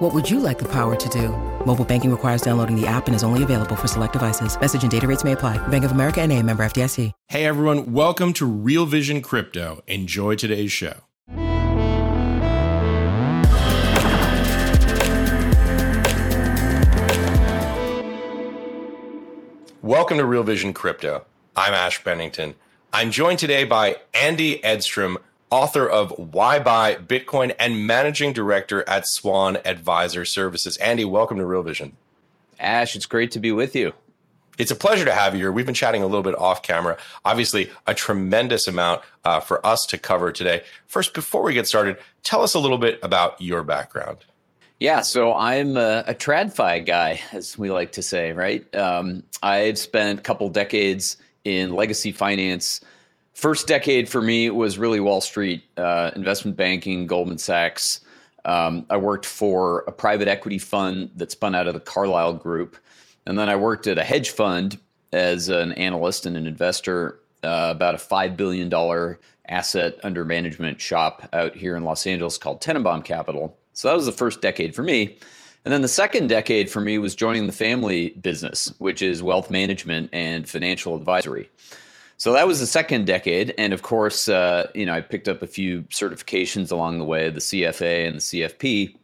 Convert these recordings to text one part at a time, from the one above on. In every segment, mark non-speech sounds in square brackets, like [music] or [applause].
What would you like the power to do? Mobile banking requires downloading the app and is only available for select devices. Message and data rates may apply. Bank of America and a member FDIC. Hey everyone, welcome to Real Vision Crypto. Enjoy today's show. Welcome to Real Vision Crypto. I'm Ash Bennington. I'm joined today by Andy Edstrom, author of Why Buy Bitcoin and managing director at Swan Advisor Services. Andy, welcome to Real Vision. Ash, it's great to be with you. It's a pleasure to have you here. We've been chatting a little bit off camera. Obviously, a tremendous amount uh, for us to cover today. First, before we get started, tell us a little bit about your background. Yeah, so I'm a, a TradFi guy, as we like to say, right? Um, I've spent a couple decades in legacy finance. First decade for me was really Wall Street, uh, investment banking, Goldman Sachs. Um, I worked for a private equity fund that spun out of the Carlyle Group. And then I worked at a hedge fund as an analyst and an investor, uh, about a $5 billion asset under management shop out here in Los Angeles called Tennenbaum Capital. So that was the first decade for me. And then the second decade for me was joining the family business, which is wealth management and financial advisory. So that was the second decade, and of course, uh, you know, I picked up a few certifications along the way, the CFA and the CFP,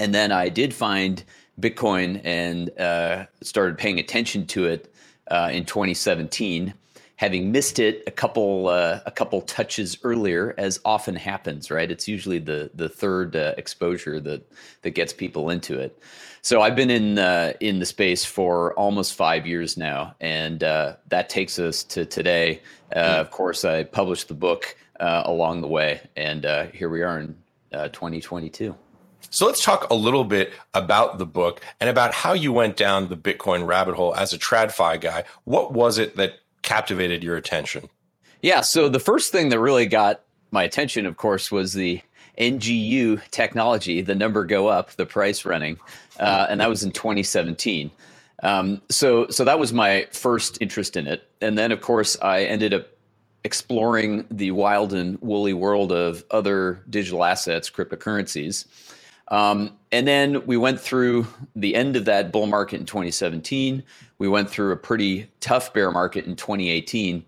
and then I did find Bitcoin and uh, started paying attention to it uh, in 2017 having missed it a couple uh, a couple touches earlier, as often happens, right? It's usually the the third uh, exposure that that gets people into it. So I've been in uh, in the space for almost five years now, and uh, that takes us to today. Uh, mm. Of course, I published the book uh, along the way, and here we are in 2022. So let's talk a little bit about the book and about how you went down the Bitcoin rabbit hole as a TradFi guy. What was it that captivated your attention? Yeah. So the first thing that really got my attention, of course, was the NGU technology, the number go up, the price running, uh, and that was in 2017. Um, so, so that was my first interest in it, and then of course I ended up exploring the wild and woolly world of other digital assets, cryptocurrencies. Um, and then we went through the end of that bull market in 2017. We went through a pretty tough bear market in 2018.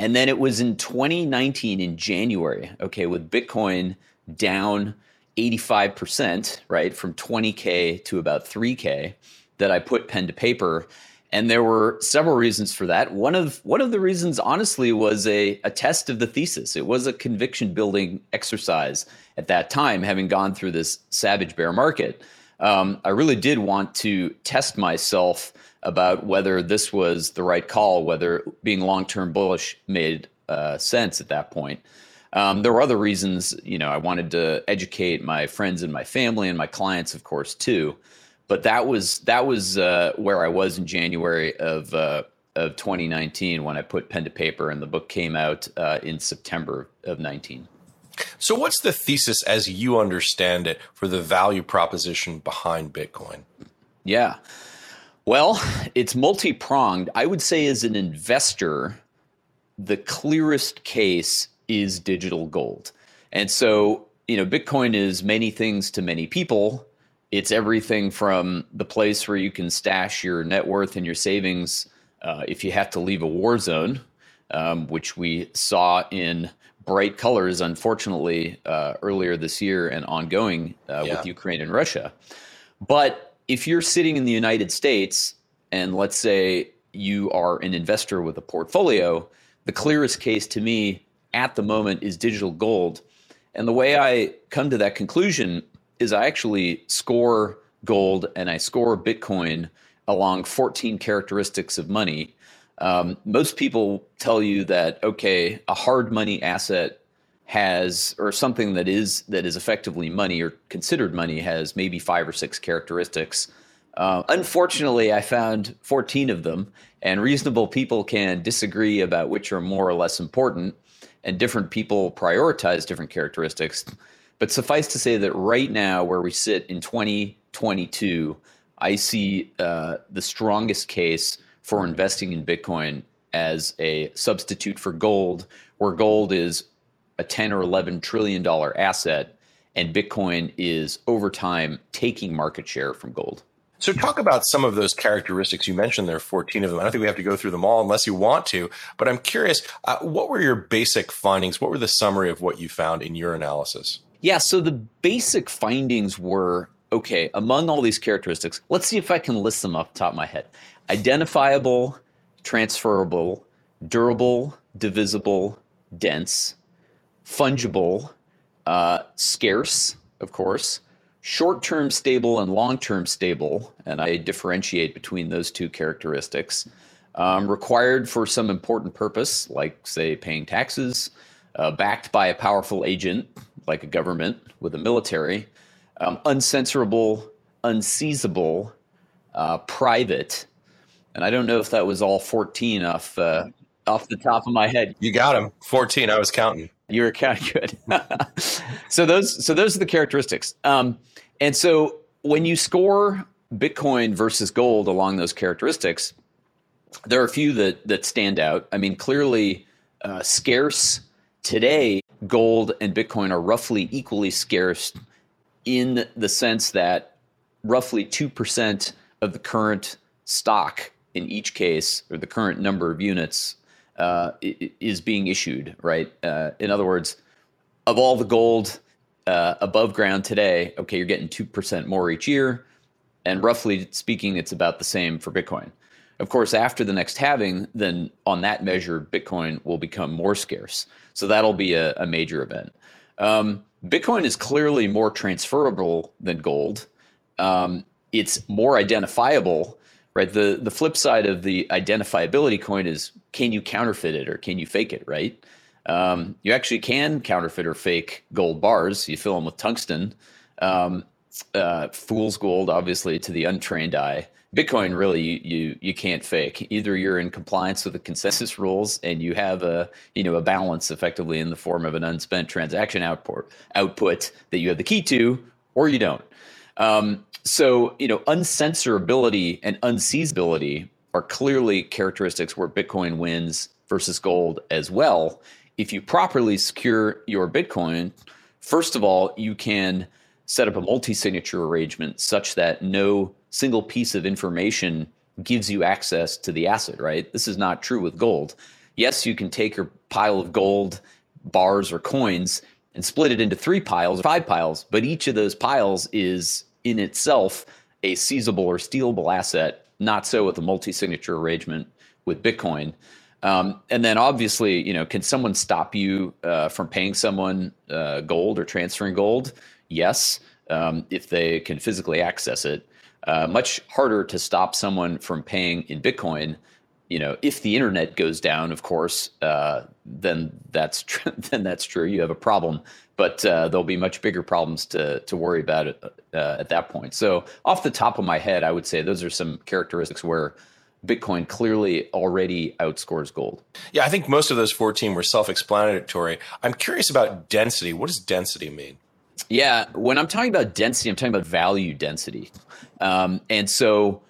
And then it was in 2019 in January, okay, with Bitcoin down 85%, right, from 20K to about 3K, that I put pen to paper. And there were several reasons for that. One of one of the reasons, honestly, was a, a test of the thesis. It was a conviction building exercise at that time, having gone through this savage bear market. Um, I really did want to test myself about whether this was the right call, whether being long term bullish made uh, sense at that point. Um, there were other reasons, you know, I wanted to educate my friends and my family and my clients, of course, too but that was that was uh, where I was in January of uh, of 2019 when I put pen to paper, and the book came out uh, in September of 19. So, what's the thesis as you understand it for the value proposition behind Bitcoin? Yeah. Well, it's multi pronged. I would say, as an investor, the clearest case is digital gold. And so, you know, Bitcoin is many things to many people it's everything from the place where you can stash your net worth and your savings uh, if you have to leave a war zone, um, which we saw in bright colors, unfortunately, uh, earlier this year and ongoing uh, yeah. with Ukraine and Russia. But if you're sitting in the United States and let's say you are an investor with a portfolio, the clearest case to me at the moment is digital gold. And the way I come to that conclusion is I actually score gold and I score Bitcoin along 14 characteristics of money. Um, most people tell you that okay, a hard money asset has or something that is that is effectively money or considered money has maybe five or six characteristics. Uh, unfortunately, I found 14 of them, And reasonable people can disagree about which are more or less important, and different people prioritize different characteristics. But suffice to say that right now, where we sit in 2022, I see uh, the strongest case for investing in Bitcoin as a substitute for gold, where gold is a 10 or 11 trillion dollar asset and Bitcoin is over time taking market share from gold. So, talk about some of those characteristics. You mentioned there are 14 of them. I don't think we have to go through them all unless you want to, but I'm curious uh, what were your basic findings? What were the summary of what you found in your analysis? Yeah, so the basic findings were okay, among all these characteristics, let's see if I can list them off the top of my head. Identifiable, transferable, durable, divisible, dense, fungible, uh, scarce, of course, short term stable and long term stable, and I differentiate between those two characteristics, um, required for some important purpose, like, say, paying taxes, uh, backed by a powerful agent, like a government with a military, um, uncensorable, unseizable, uh, private. And I don't know if that was all 14 off, uh, off the top of my head. You got him. 14. I was counting. You were counting [laughs] good. so those so those are the characteristics. Um, and so when you score Bitcoin versus gold along those characteristics, there are a few that that stand out. I mean, clearly uh, scarce today. Gold and Bitcoin are roughly equally scarce in the sense that roughly two percent of the current stock in each case, or the current number of units uh, is being issued, right? Uh, in other words, of all the gold uh, above ground today, okay, you're getting 2% more each year. And roughly speaking, it's about the same for Bitcoin. Of course, after the next halving, then on that measure, Bitcoin will become more scarce. So that'll be a, a major event. Um, Bitcoin is clearly more transferable than gold. Um, it's more identifiable right? The the flip side of the identifiability coin is can you counterfeit it or can you fake it, right? Um, you actually can counterfeit or fake gold bars. You fill them with tungsten. Um, uh, fool's gold, obviously, to the untrained eye. Bitcoin, really, you, you you can't fake. Either you're in compliance with the consensus rules and you have a you know a balance effectively in the form of an unspent transaction output output that you have the key to, or you don't. Um, so, you know, uncensorability and unseizability are clearly characteristics where Bitcoin wins versus gold as well. If you properly secure your Bitcoin, first of all, you can set up a multi signature arrangement such that no single piece of information gives you access to the asset, right? This is not true with gold. Yes, you can take your pile of gold bars or coins and split it into three piles or five piles, but each of those piles is in itself a seizable or stealable asset. Not so with a multi-signature arrangement with Bitcoin. Um, and then obviously, you know, can someone stop you uh, from paying someone uh, gold or transferring gold? Yes, um, if they can physically access it. Uh, much harder to stop someone from paying in Bitcoin. You know, if the internet goes down, of course, uh, then that's tr- [laughs] then that's true. You have a problem but uh, there'll be much bigger problems to to worry about uh, at that point. So, off the top of my head, I would say those are some characteristics where Bitcoin clearly already outscores gold. Yeah, I think most of those 14 were self-explanatory. I'm curious about density. What does density mean? Yeah, when I'm talking about density, I'm talking about value density. Um, and so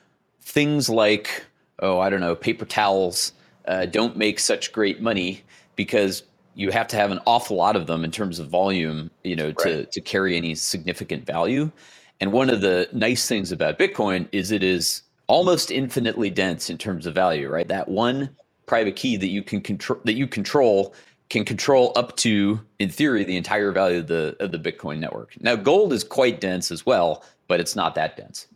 things like, oh, I don't know, paper towels uh, don't make such great money because you have to have an awful lot of them in terms of volume, you know, to to carry any significant value. And one of the nice things about Bitcoin is it is almost infinitely dense in terms of value, right? That one private key that you can control that you control can control up to, in theory, the entire value of the of the Bitcoin network. Now, gold is quite dense as well, but it's not that dense.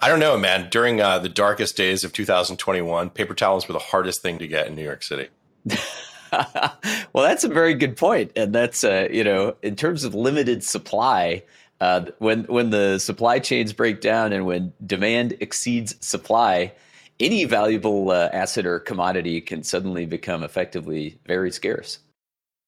I don't know, man. During uh, the darkest days of 2021, paper towels were the hardest thing to get in New York City. [laughs] [laughs] well, that's a very good point, and that's uh, you know, in terms of limited supply, uh, when when the supply chains break down and when demand exceeds supply, any valuable uh, asset or commodity can suddenly become effectively very scarce.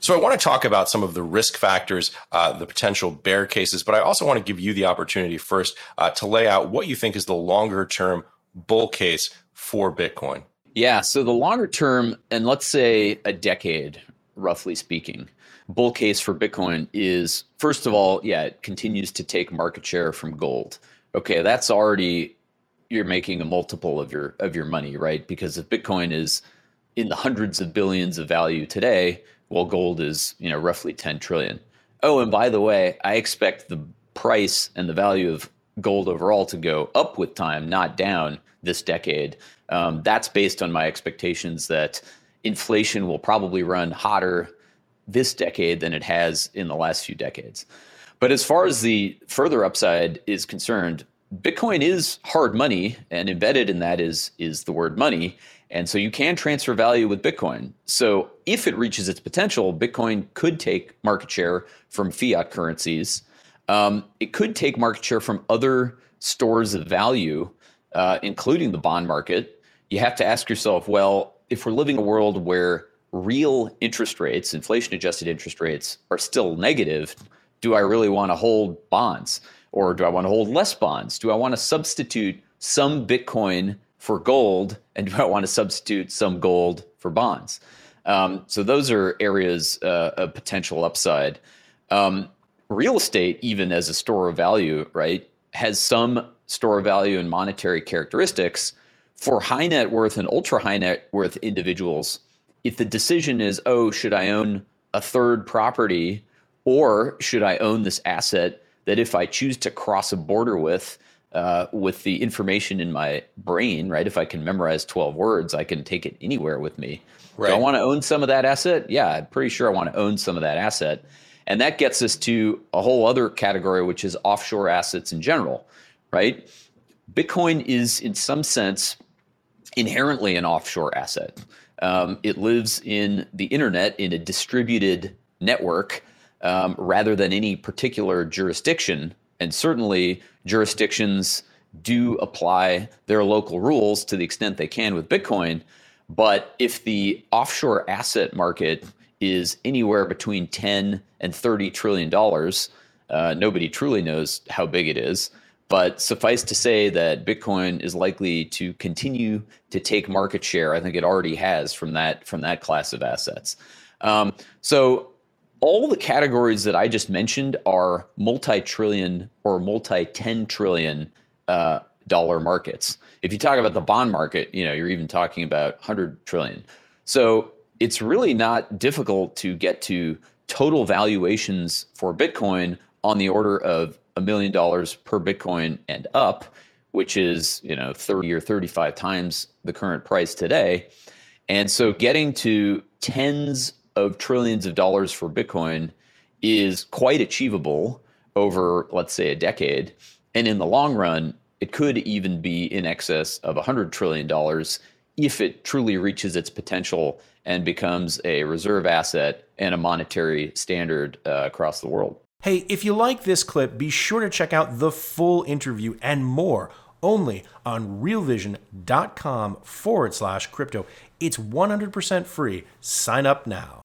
So I want to talk about some of the risk factors, uh, the potential bear cases, but I also want to give you the opportunity first uh, to lay out what you think is the longer term bull case for Bitcoin. Yeah. So the longer term, and let's say a decade, roughly speaking, bull case for Bitcoin is first of all, yeah, it continues to take market share from gold. Okay, that's already you're making a multiple of your of your money, right? Because if Bitcoin is in the hundreds of billions of value today, well, gold is you know roughly 10 trillion. Oh, and by the way, I expect the price and the value of gold overall to go up with time, not down this decade. Um, that's based on my expectations that inflation will probably run hotter this decade than it has in the last few decades. But as far as the further upside is concerned, Bitcoin is hard money, and embedded in that is is the word money. And so you can transfer value with Bitcoin. So if it reaches its potential, Bitcoin could take market share from fiat currencies. Um, it could take market share from other stores of value, uh, including the bond market. You have to ask yourself, well, if we're living in a world where real interest rates, inflation adjusted interest rates, are still negative, do I really want to hold bonds? Or do I want to hold less bonds? Do I want to substitute some Bitcoin for gold, and do I want to substitute some gold for bonds? Um, so those are areas uh, of potential upside. Um, real estate, even as a store of value, right, has some store of value and monetary characteristics. For high net worth and ultra high net worth individuals, if the decision is, oh, should I own a third property or should I own this asset that if I choose to cross a border with, uh, with the information in my brain, right? If I can memorize 12 words, I can take it anywhere with me. Right. Do I want to own some of that asset? Yeah, I'm pretty sure I want to own some of that asset. And that gets us to a whole other category, which is offshore assets in general, right? Bitcoin is, in some sense, inherently an offshore asset. Um, it lives in the internet in a distributed network um, rather than any particular jurisdiction. And certainly, jurisdictions do apply their local rules to the extent they can with Bitcoin. But if the offshore asset market is anywhere between 10 and 30 trillion dollars, uh, nobody truly knows how big it is. But suffice to say that Bitcoin is likely to continue to take market share. I think it already has from that from that class of assets. Um, so all the categories that I just mentioned are multi-trillion or multi-10 trillion uh, dollar markets. If you talk about the bond market, you know, you're even talking about 100 trillion. So it's really not difficult to get to total valuations for Bitcoin on the order of a million dollars per Bitcoin and up, which is, you know, 30 or 35 times the current price today. And so getting to tens of trillions of dollars for Bitcoin is quite achievable over, let's say, a decade. And in the long run, it could even be in excess of $100 trillion if it truly reaches its potential and becomes a reserve asset and a monetary standard uh, across the world. Hey, if you like this clip, be sure to check out the full interview and more only on realvision.com forward slash crypto. It's 100% free. Sign up now.